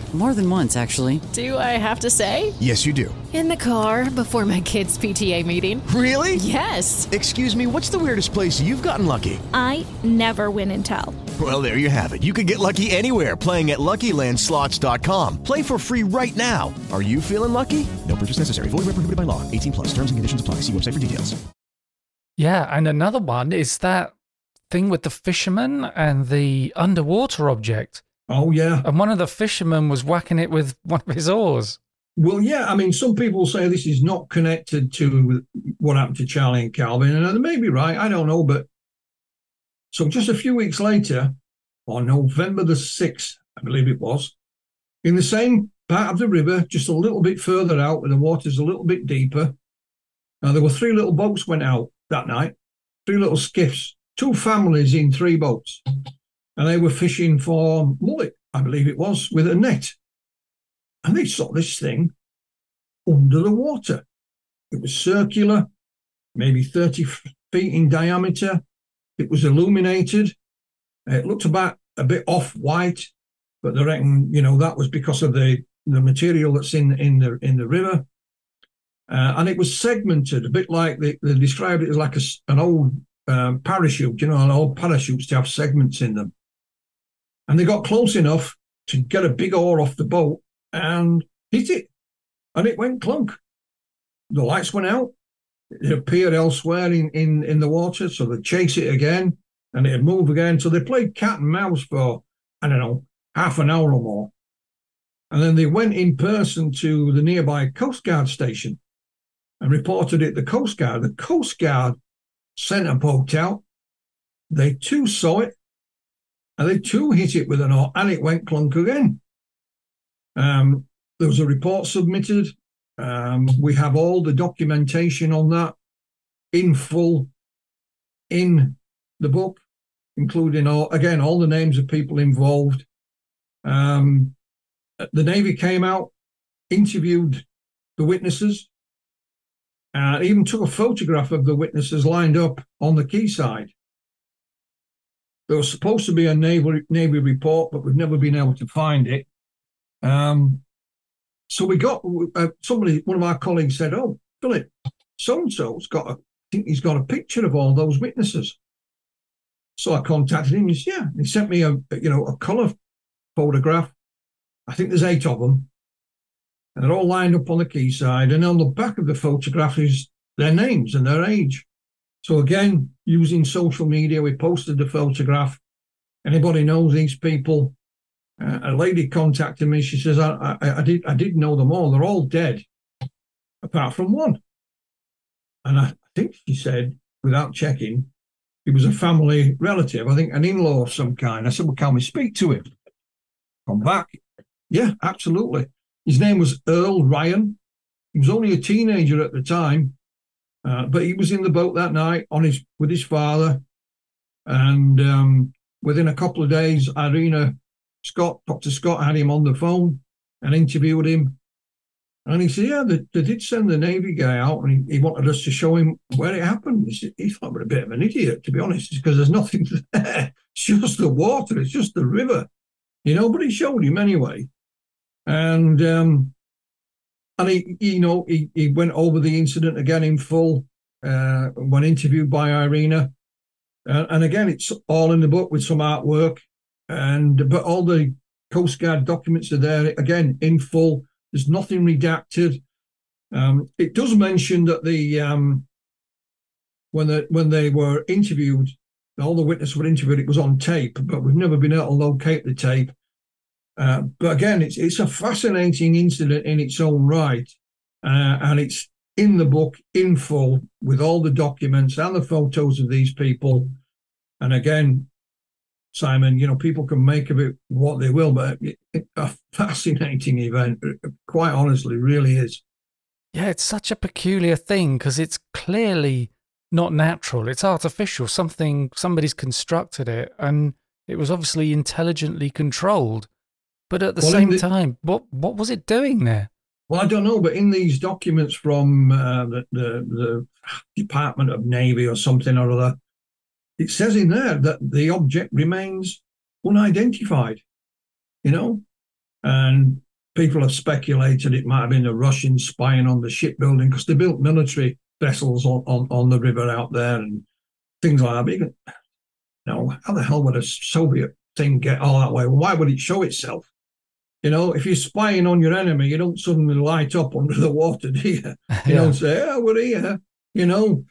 More than once, actually. Do I have to say? Yes, you do. In the car before my kids' PTA meeting. Really? Yes. Excuse me, what's the weirdest place you've gotten lucky? I never win and tell. Well, there you have it. You can get lucky anywhere playing at LuckyLandSlots.com. Play for free right now. Are you feeling lucky? No purchase necessary. Void where prohibited by law. 18 plus. Terms and conditions apply. See website for details. Yeah, and another one is that thing with the fisherman and the underwater object. Oh yeah. And one of the fishermen was whacking it with one of his oars. Well, yeah. I mean, some people say this is not connected to what happened to Charlie and Calvin, and they may be right. I don't know, but so just a few weeks later, on November the sixth, I believe it was, in the same part of the river, just a little bit further out, where the water's a little bit deeper. Now there were three little boats went out that night, three little skiffs, two families in three boats, and they were fishing for mullet, I believe it was, with a net. And they saw this thing under the water. It was circular, maybe 30 feet in diameter. It was illuminated. It looked about a bit off white, but they reckon, you know, that was because of the, the material that's in, in the in the river. Uh, and it was segmented, a bit like they, they described it as like a, an old um, parachute, you know, an old parachutes to have segments in them. And they got close enough to get a big oar off the boat and hit it. And it went clunk. The lights went out. It appeared elsewhere in, in, in the water. So they chase it again and it'd move again. So they played cat and mouse for, I don't know, half an hour or more. And then they went in person to the nearby Coast Guard station and reported it the Coast Guard. The Coast Guard sent a boat out. They too saw it and they too hit it with an oar and it went clunk again. Um, there was a report submitted. Um, we have all the documentation on that in full in the book, including all again all the names of people involved. Um, the Navy came out, interviewed the witnesses, and even took a photograph of the witnesses lined up on the quayside. There was supposed to be a Navy, Navy report, but we've never been able to find it. Um, so we got uh, somebody, one of our colleagues said, "Oh, Philip, so and so's got a, I think he's got a picture of all those witnesses." So I contacted him. He said, "Yeah." He sent me a, you know, a color photograph. I think there's eight of them, and they're all lined up on the quayside. And on the back of the photograph is their names and their age. So again, using social media, we posted the photograph. Anybody knows these people? Uh, a lady contacted me. She says, I, I, I, did I did know them all. They're all dead, apart from one. And I think she said, without checking, he was a family relative. I think an in-law of some kind. I said, well, can we speak to him? Come back. Yeah, absolutely. His name was Earl Ryan. He was only a teenager at the time, uh, but he was in the boat that night on his with his father, and um, within a couple of days, Irena Scott, Dr. Scott, had him on the phone and interviewed him. And he said, Yeah, they, they did send the Navy guy out and he, he, wanted us to show him where it happened. He, said, he thought we're a bit of an idiot, to be honest, because there's nothing there. It's just the water, it's just the river, you know. But he showed him anyway. And, um, and he, you know, he, he went over the incident again in full uh, when interviewed by Irena. Uh, and again, it's all in the book with some artwork and but all the Coast Guard documents are there again in full. There's nothing redacted. Um, it does mention that the um, when the when they were interviewed, all the witnesses were interviewed. It was on tape, but we've never been able to locate the tape. Uh, but again, it's it's a fascinating incident in its own right, uh, and it's in the book in full with all the documents and the photos of these people. And again, Simon. You know, people can make of it what they will, but it, it, a fascinating event, quite honestly, really is. Yeah, it's such a peculiar thing because it's clearly not natural. It's artificial. Something somebody's constructed it, and it was obviously intelligently controlled. But at the well, same the, time, what what was it doing there? Well, I don't know, but in these documents from uh, the, the the Department of Navy or something or other, it says in there that the object remains unidentified, you know, and people have speculated it might have been the Russians spying on the shipbuilding because they built military vessels on, on, on the river out there and things like that. But you know, how the hell would a Soviet thing get all that way? Why would it show itself? You know, if you're spying on your enemy, you don't suddenly light up under the water, do you? You yeah. don't say, oh, we're here. You know,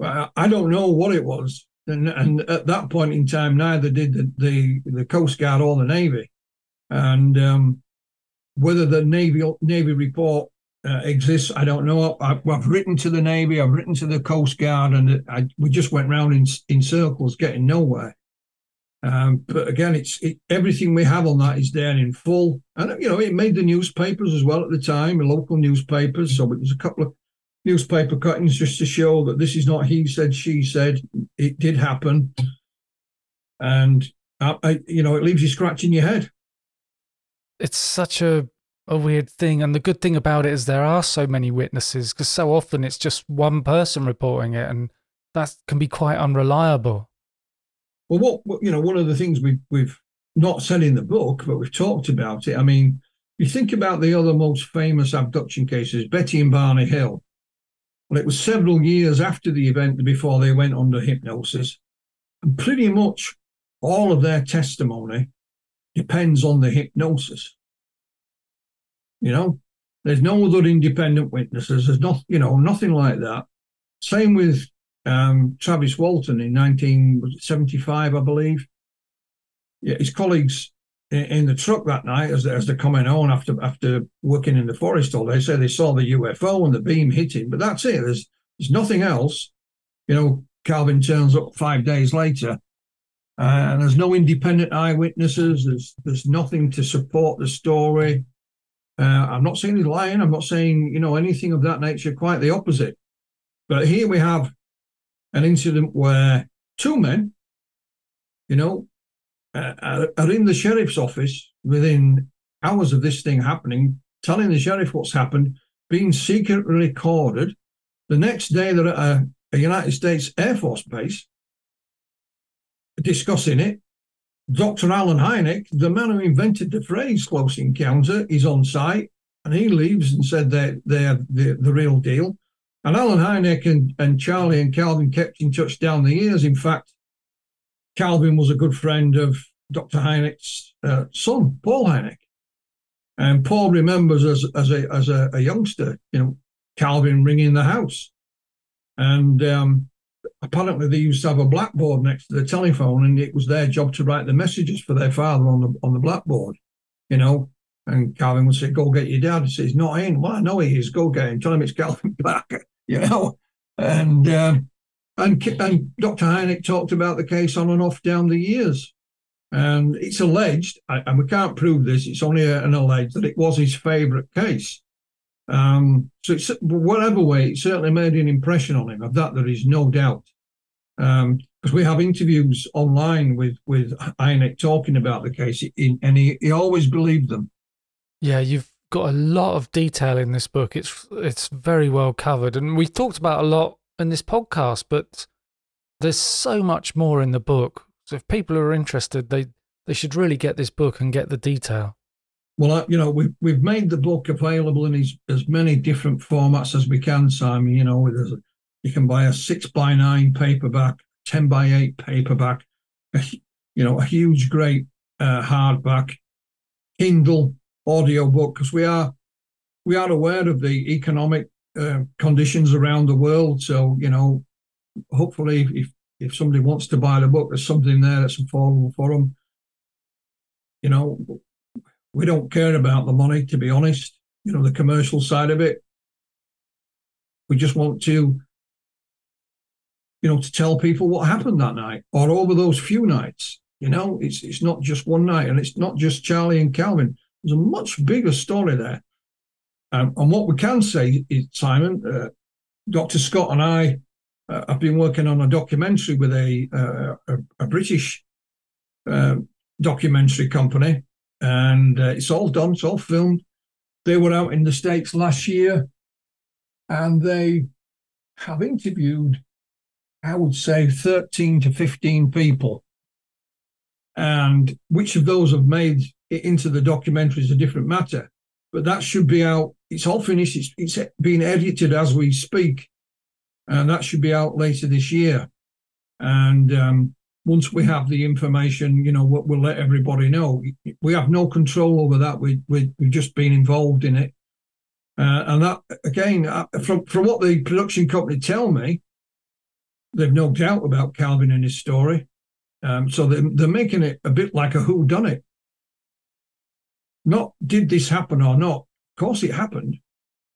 I don't know what it was. And, and at that point in time, neither did the, the, the Coast Guard or the Navy. And um, whether the Navy Navy report uh, exists, I don't know. I, have written to the Navy, I've written to the Coast Guard, and I, we just went round in, in circles, getting nowhere. Um, but again, it's it, everything we have on that is there in full, and you know it made the newspapers as well at the time, the local newspapers. So it was a couple of newspaper cuttings just to show that this is not he said, she said. It did happen, and I, I, you know, it leaves you scratching your head. It's such a a weird thing, and the good thing about it is there are so many witnesses because so often it's just one person reporting it, and that can be quite unreliable. Well, what, you know, one of the things we we've not said in the book, but we've talked about it. I mean, you think about the other most famous abduction cases, Betty and Barney Hill. Well, it was several years after the event before they went under hypnosis. And pretty much all of their testimony depends on the hypnosis. You know, there's no other independent witnesses. There's not, you know, nothing like that. Same with um, Travis Walton in 1975, I believe. Yeah, his colleagues in the truck that night as, as they're coming on after after working in the forest all day. Say they saw the UFO and the beam hitting, but that's it. There's there's nothing else. You know, Calvin turns up five days later, uh, and there's no independent eyewitnesses. There's there's nothing to support the story. Uh, I'm not saying he's lying. I'm not saying, you know, anything of that nature, quite the opposite. But here we have an incident where two men, you know, uh, are in the sheriff's office within hours of this thing happening, telling the sheriff what's happened, being secretly recorded. The next day, they're at a, a United States Air Force base discussing it. Dr. Allen Hynek, the man who invented the phrase close encounter, is on site and he leaves and said they're, they're the, the real deal. And Allen Hynek and, and Charlie and Calvin kept in touch down the years. In fact, Calvin was a good friend of Dr. Hynek's uh, son, Paul Hynek. And Paul remembers as, as, a, as a, a youngster, you know, Calvin ringing the house. And um, apparently they used to have a blackboard next to the telephone, and it was their job to write the messages for their father on the on the blackboard, you know. And Calvin would say, "Go get your dad." He says, "Not in." Well, I know he is. Go get him. Tell him it's Calvin Parker, you know. And um, and and Dr. Hynek talked about the case on and off down the years. And it's alleged, and we can't prove this, it's only an alleged that it was his favourite case. Um, so whatever way, it certainly made an impression on him. Of that, there is no doubt. Because um, we have interviews online with with Hynek talking about the case, and he, he always believed them. Yeah, you've got a lot of detail in this book. It's it's very well covered, and we've talked about a lot in this podcast, but there's so much more in the book. So if people are interested, they they should really get this book and get the detail. Well, you know, we've we've made the book available in as, as many different formats as we can, Simon. You know, you can buy a six by nine paperback, ten by eight paperback, you know, a huge, great uh, hardback, Kindle audio book, because we are we are aware of the economic uh, conditions around the world. So, you know, hopefully, if if somebody wants to buy the book, there's something there that's affordable for them. You know, we don't care about the money, to be honest. You know, the commercial side of it. We just want to, you know, to tell people what happened that night or over those few nights. You know, it's it's not just one night, and it's not just Charlie and Calvin. There's a much bigger story there. Um, and what we can say is, Simon, uh, Dr. Scott and I uh, have been working on a documentary with a uh, a, a, British uh, documentary company and uh, it's all done, it's all filmed. They were out in the States last year and they have interviewed, I would say, 13 to 15 people. And which of those have made it into the documentary is a different matter. But that should be out. It's all finished. It's, it's being edited as we speak. And that should be out later this year. And um, once we have the information, you know, we'll, we'll let everybody know. We have no control over that. We, we, we've just been involved in it. Uh, and that, again, uh, from, from what the production company tell me, they've no doubt about Calvin and his story. Um, so they're, they're making it a bit like a who done it. Not did this happen or not? Of course it happened,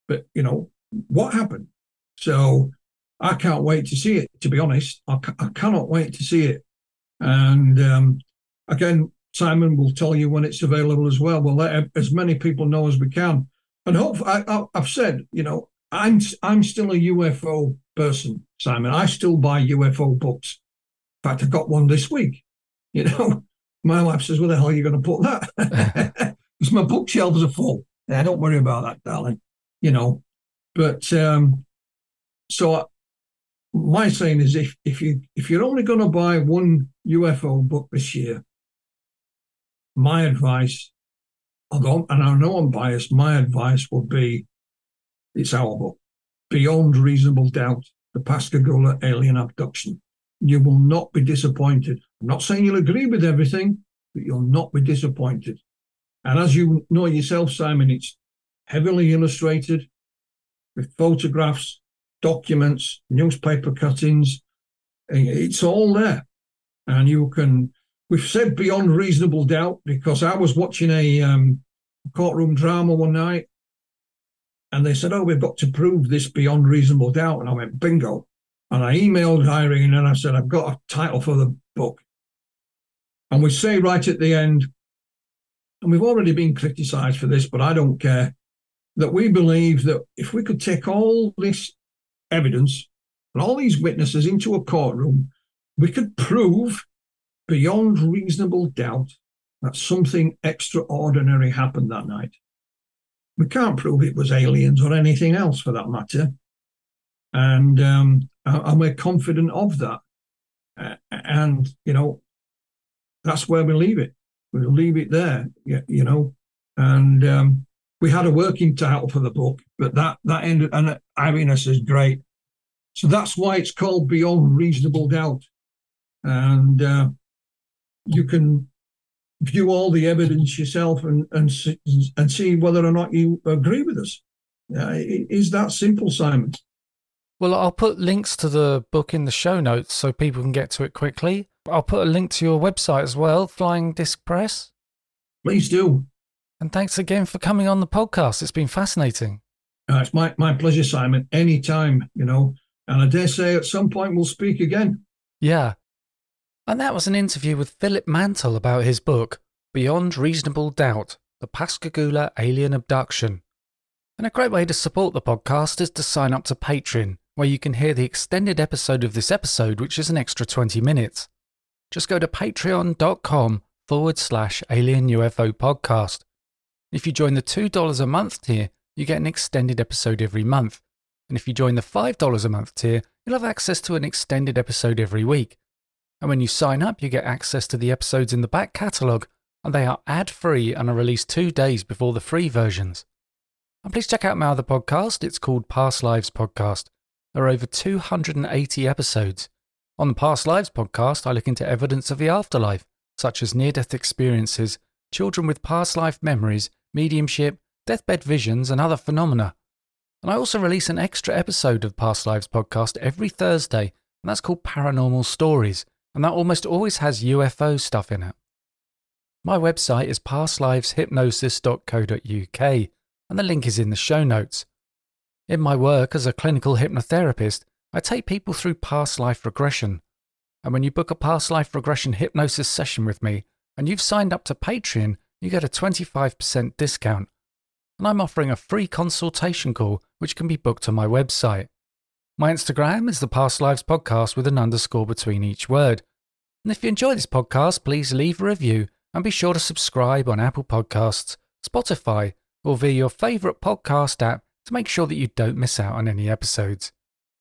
but you know what happened. So I can't wait to see it. To be honest, I, I cannot wait to see it. And um, again, Simon will tell you when it's available as well. We'll let as many people know as we can. And hope I, have said, you know, I'm I'm still a UFO person, Simon. I still buy UFO books. In fact, I got one this week. You know, my wife says, "Where the hell are you going to put that?" Because my bookshelves are full. I don't worry about that, darling. You know, but um, so my saying is if if you if you're only going to buy one UFO book this year, my advice, although and I know I'm biased, my advice would be it's our book, Beyond Reasonable Doubt, the Pascagoula Alien Abduction. You will not be disappointed. I'm not saying you'll agree with everything, but you'll not be disappointed. And as you know yourself, Simon, it's heavily illustrated with photographs, documents, newspaper cuttings. It's all there. And you can, we've said beyond reasonable doubt because I was watching a um, courtroom drama one night and they said, Oh, we've got to prove this beyond reasonable doubt. And I went, Bingo. And I emailed Irene and I said, I've got a title for the book. And we say right at the end, and we've already been criticised for this, but I don't care, that we believe that if we could take all this evidence and all these witnesses into a courtroom, we could prove beyond reasonable doubt that something extraordinary happened that night. We can't prove it was aliens or anything else for that matter. And, um, and we're confident of that. Uh, and, you know, that's where we leave it. We'll leave it there, you know. And um, we had a working title for the book, but that that ended, and Irena is great. So that's why it's called Beyond Reasonable Doubt. And uh, you can view all the evidence yourself and and see, and see whether or not you agree with us. Uh, is that simple, Simon? Well, I'll put links to the book in the show notes so people can get to it quickly. I'll put a link to your website as well, Flying Disk Press. Please do. And thanks again for coming on the podcast. It's been fascinating. Uh, it's my, my pleasure, Simon. Anytime, you know. And I dare say at some point we'll speak again. Yeah. And that was an interview with Philip Mantle about his book, Beyond Reasonable Doubt The Pascagoula Alien Abduction. And a great way to support the podcast is to sign up to Patreon, where you can hear the extended episode of this episode, which is an extra 20 minutes. Just go to patreon.com forward slash alien UFO podcast. If you join the $2 a month tier, you get an extended episode every month. And if you join the $5 a month tier, you'll have access to an extended episode every week. And when you sign up, you get access to the episodes in the back catalogue, and they are ad free and are released two days before the free versions. And please check out my other podcast, it's called Past Lives Podcast. There are over 280 episodes. On the Past Lives podcast, I look into evidence of the afterlife, such as near death experiences, children with past life memories, mediumship, deathbed visions, and other phenomena. And I also release an extra episode of Past Lives podcast every Thursday, and that's called Paranormal Stories, and that almost always has UFO stuff in it. My website is pastliveshypnosis.co.uk, and the link is in the show notes. In my work as a clinical hypnotherapist, I take people through past life regression. And when you book a past life regression hypnosis session with me, and you've signed up to Patreon, you get a 25% discount. And I'm offering a free consultation call, which can be booked on my website. My Instagram is the Past Lives Podcast with an underscore between each word. And if you enjoy this podcast, please leave a review and be sure to subscribe on Apple Podcasts, Spotify, or via your favourite podcast app to make sure that you don't miss out on any episodes.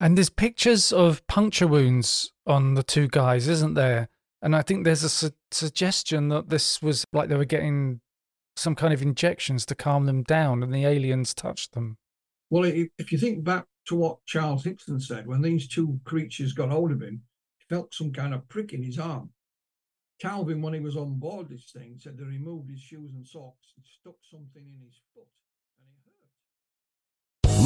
And there's pictures of puncture wounds on the two guys, isn't there? And I think there's a su- suggestion that this was like they were getting some kind of injections to calm them down and the aliens touched them. Well, if you think back to what Charles Hickson said, when these two creatures got hold of him, he felt some kind of prick in his arm. Calvin, when he was on board this thing, said they removed his shoes and socks and stuck something in his foot.